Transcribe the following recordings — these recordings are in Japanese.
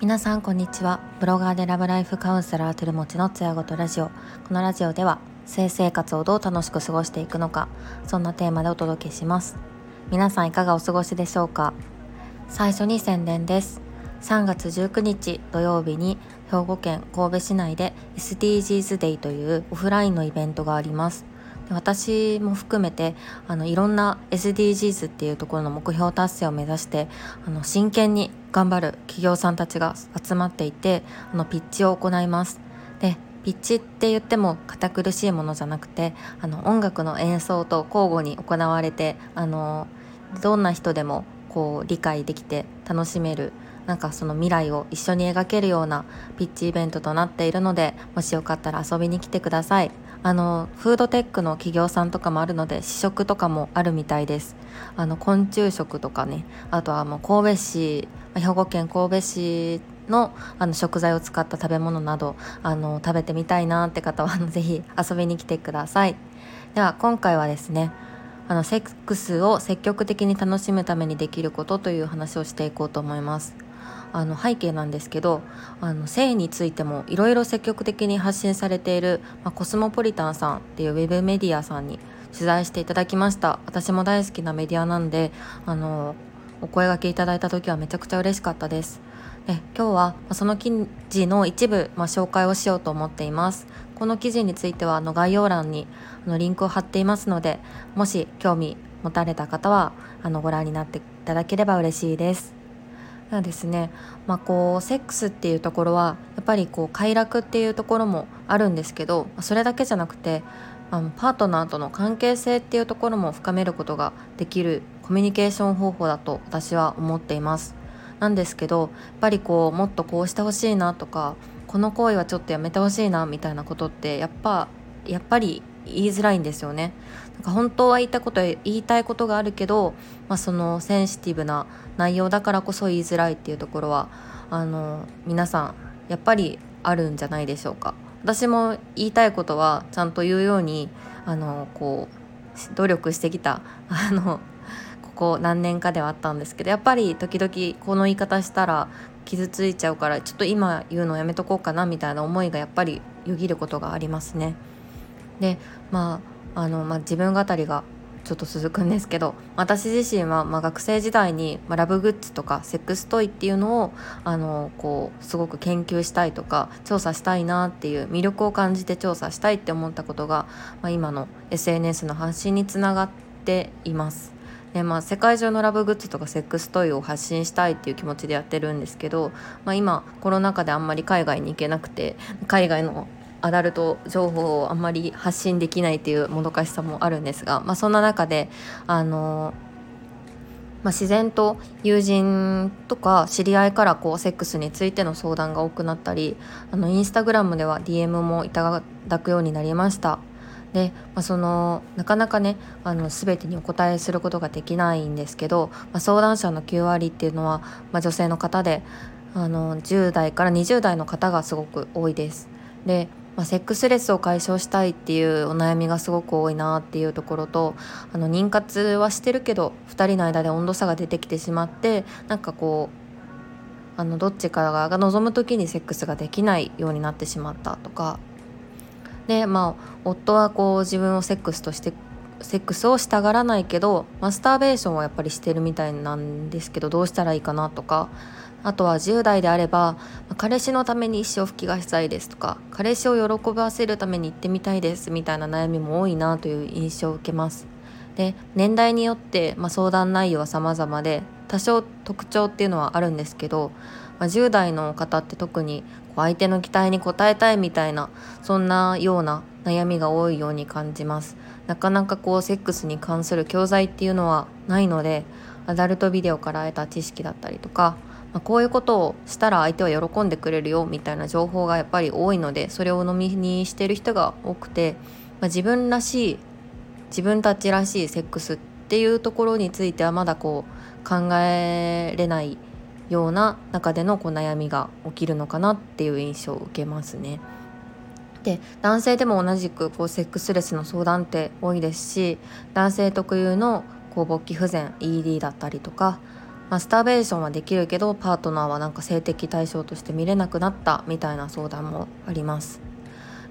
皆さんこんにちは。ブロガーでラブライフカウンセラーてるもちのつやごとラジオ。このラジオでは性生活をどう楽しく過ごしていくのかそんなテーマでお届けします。皆さんいかがお過ごしでしょうか？最初に宣伝です。3月19日土曜日に兵庫県神戸市内で SDGs デイというオフラインのイベントがあります。私も含めてあのいろんな SDGs っていうところの目標達成を目指してあの真剣に頑張る企業さんたちが集まっていてあのピッチを行います。でピッチって言っても堅苦しいものじゃなくてあの音楽の演奏と交互に行われてあのどんな人でもこう理解できて楽しめるなんかその未来を一緒に描けるようなピッチイベントとなっているのでもしよかったら遊びに来てください。あのフードテックの企業さんとかもあるので試食とかもあるみたいです。あの昆虫食とかね。あとはもう神戸市兵庫県神戸市のあの食材を使った食べ物などあの食べてみたいなって方はぜひ遊びに来てください。では今回はですねあのセックスを積極的に楽しむためにできることという話をしていこうと思います。あの背景なんですけどあの性についてもいろいろ積極的に発信されている、まあ、コスモポリタンさんっていうウェブメディアさんに取材していただきました。私も大好きなメディアなんであのお声がけいただいた時はめちゃくちゃ嬉しかったです。で今日はその記事の一部、まあ、紹介をしようと思っています。この記事についてはあの概要欄にあのリンクを貼っていますのでもし興味持たれた方はあのご覧になっていただければ嬉しいです。がですね、まあ、こうセックスっていうところはやっぱりこう快楽っていうところもあるんですけどそれだけじゃなくてあのパートナーとの関係性っていうところも深めることができるコミュニケーション方法だと私は思っています。なんですけどやっぱりこうもっとこうしてほしいなとかこの行為はちょっとやめてほしいなみたいなことってやっぱやっぱり言いづらいんですよねなんか本当は言いたこと言いたいことがあるけど、まあ、そのセンシティブな内容だからこそ言いづらいっていうところはあの皆さんやっぱりあるんじゃないでしょうか私も言いたいことはちゃんと言うようにあのこう努力してきたあのここ何年かではあったんですけどやっぱり時々この言い方したら傷ついちゃうからちょっと今言うのやめとこうかなみたいな思いがやっぱりよぎることがありますね。でまああの、まあ、自分語りがちょっと続くんですけど私自身は、まあ、学生時代に、まあ、ラブグッズとかセックストイっていうのをあのこうすごく研究したいとか調査したいなっていう魅力を感じて調査したいって思ったことが、まあ、今の SNS の発信につながっています。でまあ、世界中のラブグッズとかセックストイを発信したいっていう気持ちでやってるんですけど、まあ、今コロナ禍であんまり海外に行けなくて海外のアダルト情報をあんまり発信できないっていうもどかしさもあるんですが、まあ、そんな中であのまあ、自然と友人とか知り合いからこうセックスについての相談が多くなったりあのインスタグラムでは DM もいただくようになりました。で、まあ、そのなかなかねあの全てにお答えすることができないんですけど、まあ、相談者の9割っていうのは、まあ、女性の方であの10代から20代の方がすごく多いです。でまあ、セックスレスを解消したいっていうお悩みがすごく多いなっていうところとあの妊活はしてるけど2人の間で温度差が出てきてしまってなんかこうあのどっちかが望む時にセックスができないようになってしまったとか。でまあ夫はこう自分をセックスとしてセックスをしたがらないけどマスターベーションはやっぱりしてるみたいなんですけどどうしたらいいかなとか。あとは10代であれば彼氏のために一生吹き出したいですとか彼氏を喜ばせるために行ってみたいですみたいな悩みも多いなという印象を受けます。で年代によって、まあ、相談内容は様々で多少特徴っていうのはあるんですけど、まあ、10代の方って特に相手の期待に応えたいみたいなそんなような悩みが多いように感じます。なかなかこうセックスに関する教材っていうのはないのでアダルトビデオから得た知識だったりとかまあ、こういうことをしたら相手は喜んでくれるよみたいな情報がやっぱり多いのでそれを飲みにしてる人が多くて、まあ、自分らしい自分たちらしいセックスっていうところについてはまだこう考えれないような中でのこう悩みが起きるのかなっていう印象を受けますね。で男性でも同じくこうセックスレスの相談って多いですし男性特有のこう勃起不全 ED だったりとかマスターベーションはできるけどパートナーはなんか性的対象として見れなくなったみたいな相談もあります。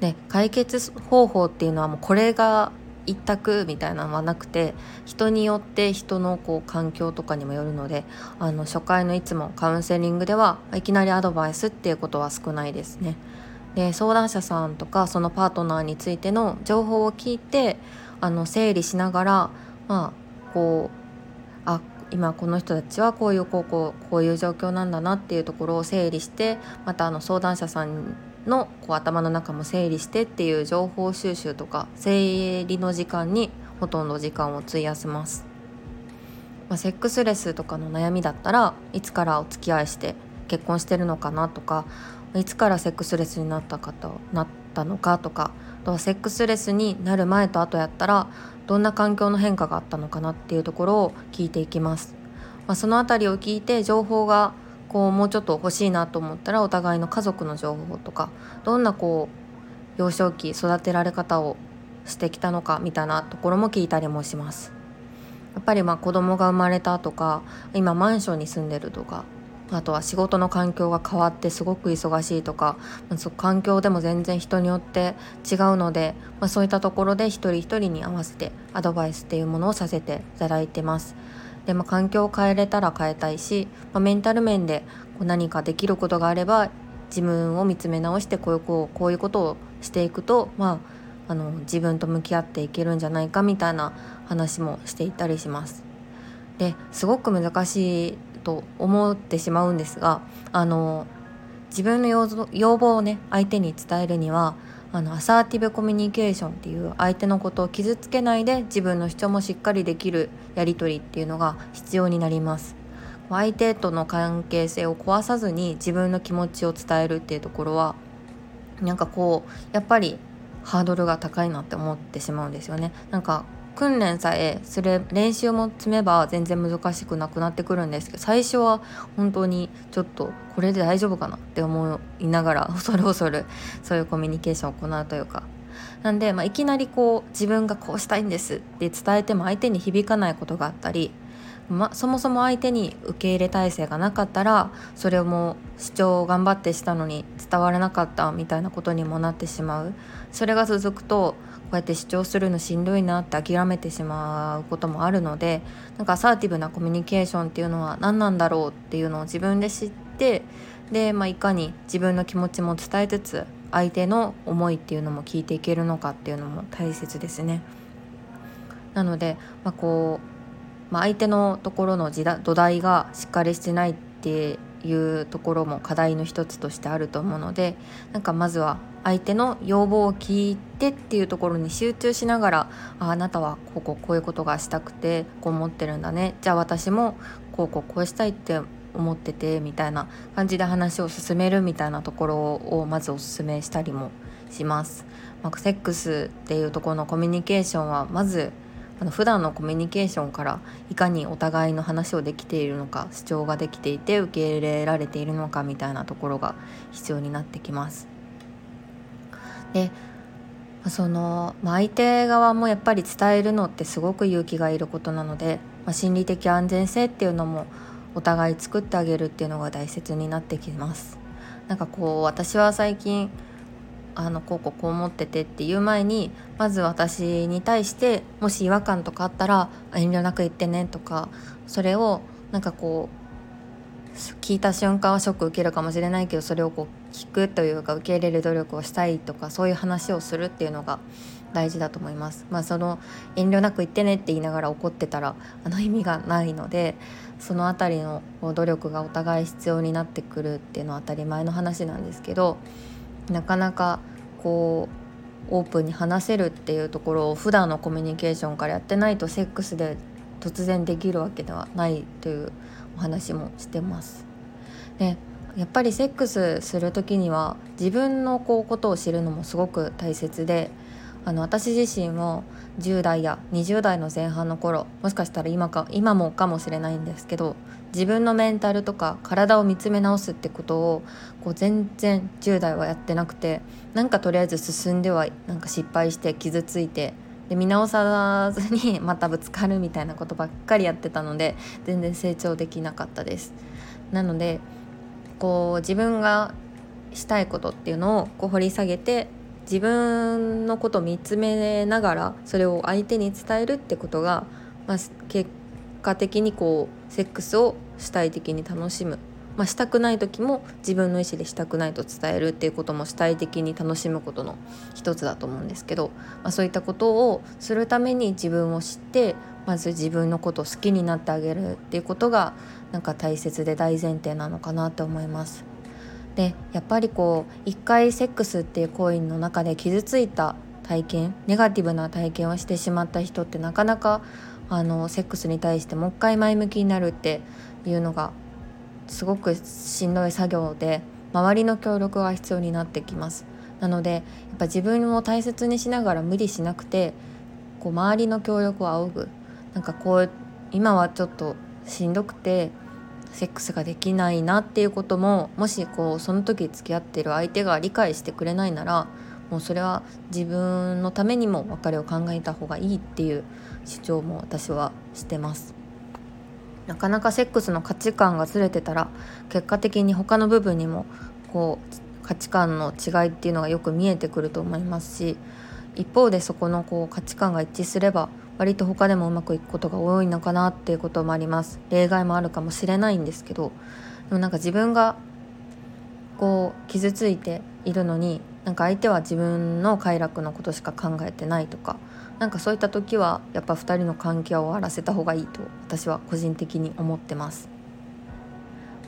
で解決方法っていうのはもうこれが一択みたいなのはなくて人によって人のこう環境とかにもよるのであの初回のいつもカウンセリングではいきなりアドバイスっていうことは少ないですね。で相談者さんとかそのパートナーについての情報を聞いてあの整理しながらまあこうあ今この人たちはこういうこうこういう状況なんだなっていうところを整理してまたあの相談者さんのこう頭の中も整理してっていう情報収集とか整理の時間にほとんど時間を費やせます、まあ、セックスレスとかの悩みだったらいつからお付き合いして結婚してるのかなとかいつからセックスレスになった方なったのかとかあとはセックスレスになる前と後やったらどんな環境の変化があったのかなっていうところを聞いていきます、まあ、その辺りを聞いて情報がこうもうちょっと欲しいなと思ったらお互いの家族の情報とかどんなこう幼少期育てられ方をしてきたのかみたいなところも聞いたりもします。やっぱりまあ子供が生まれたとか今マンションに住んでるとかあとは仕事の環境が変わってすごく忙しいとか、まあ、環境でも全然人によって違うので、まあ、そういったところで一人一人に合わせてアドバイスっていうものをさせていただいてます。で、まあ、環境を変えれたら変えたいし、まあ、メンタル面でこう何かできることがあれば自分を見つめ直してこういうこうこういうことをしていくと、まあ、あの自分と向き合っていけるんじゃないかみたいな話もしていたりします。ですごく難しいと思ってしまうんですがあの自分の要望をね相手に伝えるにはあのアサーティブコミュニケーションっていう相手のことを傷つけないで自分の主張もしっかりできるやり取りっていうのが必要になります。相手との関係性を壊さずに自分の気持ちを伝えるっていうところはなんかこうやっぱりハードルが高いなって思ってしまうんですよね。なんか訓練さえすれ練習も積めば全然難しくなくなってくるんですけど最初は本当にちょっとこれで大丈夫かなって思いながら恐る恐るそういうコミュニケーションを行うというか。なんで、まあ、いきなりこう自分がこうしたいんですって伝えても相手に響かないことがあったりま、そもそも相手に受け入れ体制がなかったらそれも主張を頑張ってしたのに伝わらなかったみたいなことにもなってしまう。それが続くとうやって主張するのしんどいなって諦めてしまうこともあるのでなんかアサーティブなコミュニケーションっていうのは何なんだろうっていうのを自分で知ってで、まあ、いかに自分の気持ちも伝えつつ相手の思いっていうのも聞いていけるのかっていうのも大切ですね。なので、まあ、こう、まあ、相手のところの土台がしっかりしてないっていうところも課題の一つとしてあると思うのでなんかまずは相手の要望を聞いてっていうところに集中しながらああなたはこうこうこういうことがしたくてこう思ってるんだねじゃあ私もこうこうこうしたいって思っててみたいな感じで話を進めるみたいなところをまずおすすめしたりもします。まあ、セックスっていうところのコミュニケーションはまずあの普段のコミュニケーションからいかにお互いの話をできているのか主張ができていて受け入れられているのかみたいなところが必要になってきます。でその、まあ、相手側もやっぱり伝えるのってすごく勇気がいることなので、まあ、心理的安全性っていうのもお互い作ってあげるっていうのが大切になってきます。なんかこう私は最近あのこうこうこう思っててっていう前にまず私に対してもし違和感とかあったら遠慮なく言ってねとかそれをなんかこう聞いた瞬間はショック受けるかもしれないけどそれをこう聞くというか受け入れる努力をしたいとかそういう話をするっていうのが大事だと思います。まあ、その遠慮なく言ってねって言いながら怒ってたらあの意味がないのでその辺りの努力がお互い必要になってくるっていうのは当たり前の話なんですけどなかなかこうオープンに話せるっていうところを普段のコミュニケーションからやってないとセックスで突然できるわけではないというお話もしてます。でやっぱりセックスする時には自分のこうことを知るのもすごく大切であの私自身も10代や20代の前半の頃もしかしたら今か今もかもしれないんですけど自分のメンタルとか体を見つめ直すってことをこう全然10代はやってなくてなんかとりあえず進んではなんか失敗して傷ついてで見直さずに またぶつかるみたいなことばっかりやってたので全然成長できなかったです。なのでこう自分がしたいことっていうのをこう掘り下げて自分のことを見つめながらそれを相手に伝えるってことが、まあ、結果的にこうセックスを主体的に楽しむまあ、したくない時も自分の意思でしたくないと伝えるっていうことも主体的に楽しむことの一つだと思うんですけど、まあ、そういったことをするために自分を知ってまず自分のことを好きになってあげるっていうことがなんか大切で大前提なのかなと思います。でやっぱりこう一回セックスっていう行為の中で傷ついた体験ネガティブな体験をしてしまった人ってなかなかあのセックスに対してもう一回前向きになるっていうのがすごくしんどい作業で周りの協力が必要になってきますなのでやっぱ自分を大切にしながら無理しなくてこう周りの協力を仰ぐなんかこう今はちょっとしんどくてセックスができないなっていうことももしこうその時付き合ってる相手が理解してくれないならもうそれは自分のためにも別れを考えた方がいいっていう主張も私はしてます。なかなかセックスの価値観がずれてたら結果的に他の部分にもこう価値観の違いっていうのがよく見えてくると思いますし一方でそこのこう価値観が一致すれば割と他でもうまくいくことが多いのかなっていうこともあります。例外もあるかもしれないんですけどでもなんか自分がこう傷ついているのになんか相手は自分の快楽のことしか考えてないとかなんかそういった時はやっぱ2人の関係を終わらせた方がいいと私は個人的に思ってます。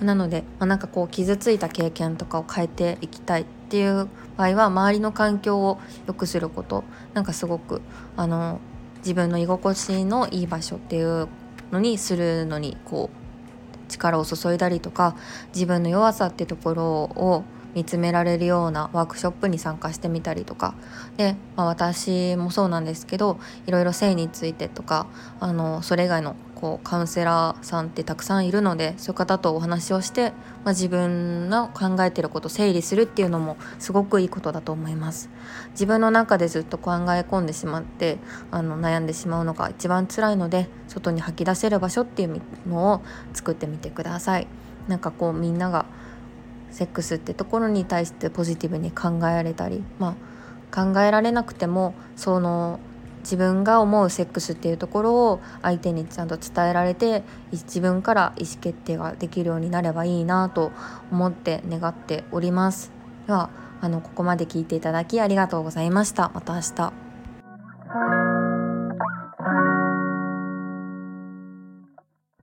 なので、まあ、なんかこう傷ついた経験とかを変えていきたいっていう場合は周りの環境を良くすること。なんかすごくあの自分の居心地のいい場所っていうのにするのにこう力を注いだりとか自分の弱さってところを見つめられるようなワークショップに参加してみたりとか。で、まあ、私もそうなんですけどいろいろ性についてとかあのそれ以外のこうカウンセラーさんってたくさんいるのでそういう方とお話をして、まあ、自分の考えてることを整理するっていうのもすごくいいことだと思います。自分の中でずっと考え込んでしまってあの悩んでしまうのが一番辛いので外に吐き出せる場所っていうのを作ってみてください。なんかこうみんながセックスってところに対してポジティブに考えられたり、まあ、考えられなくてもその自分が思うセックスっていうところを相手にちゃんと伝えられて自分から意思決定ができるようになればいいなと思って願っております。ではあのここまで聞いていただきありがとうございました。また明日。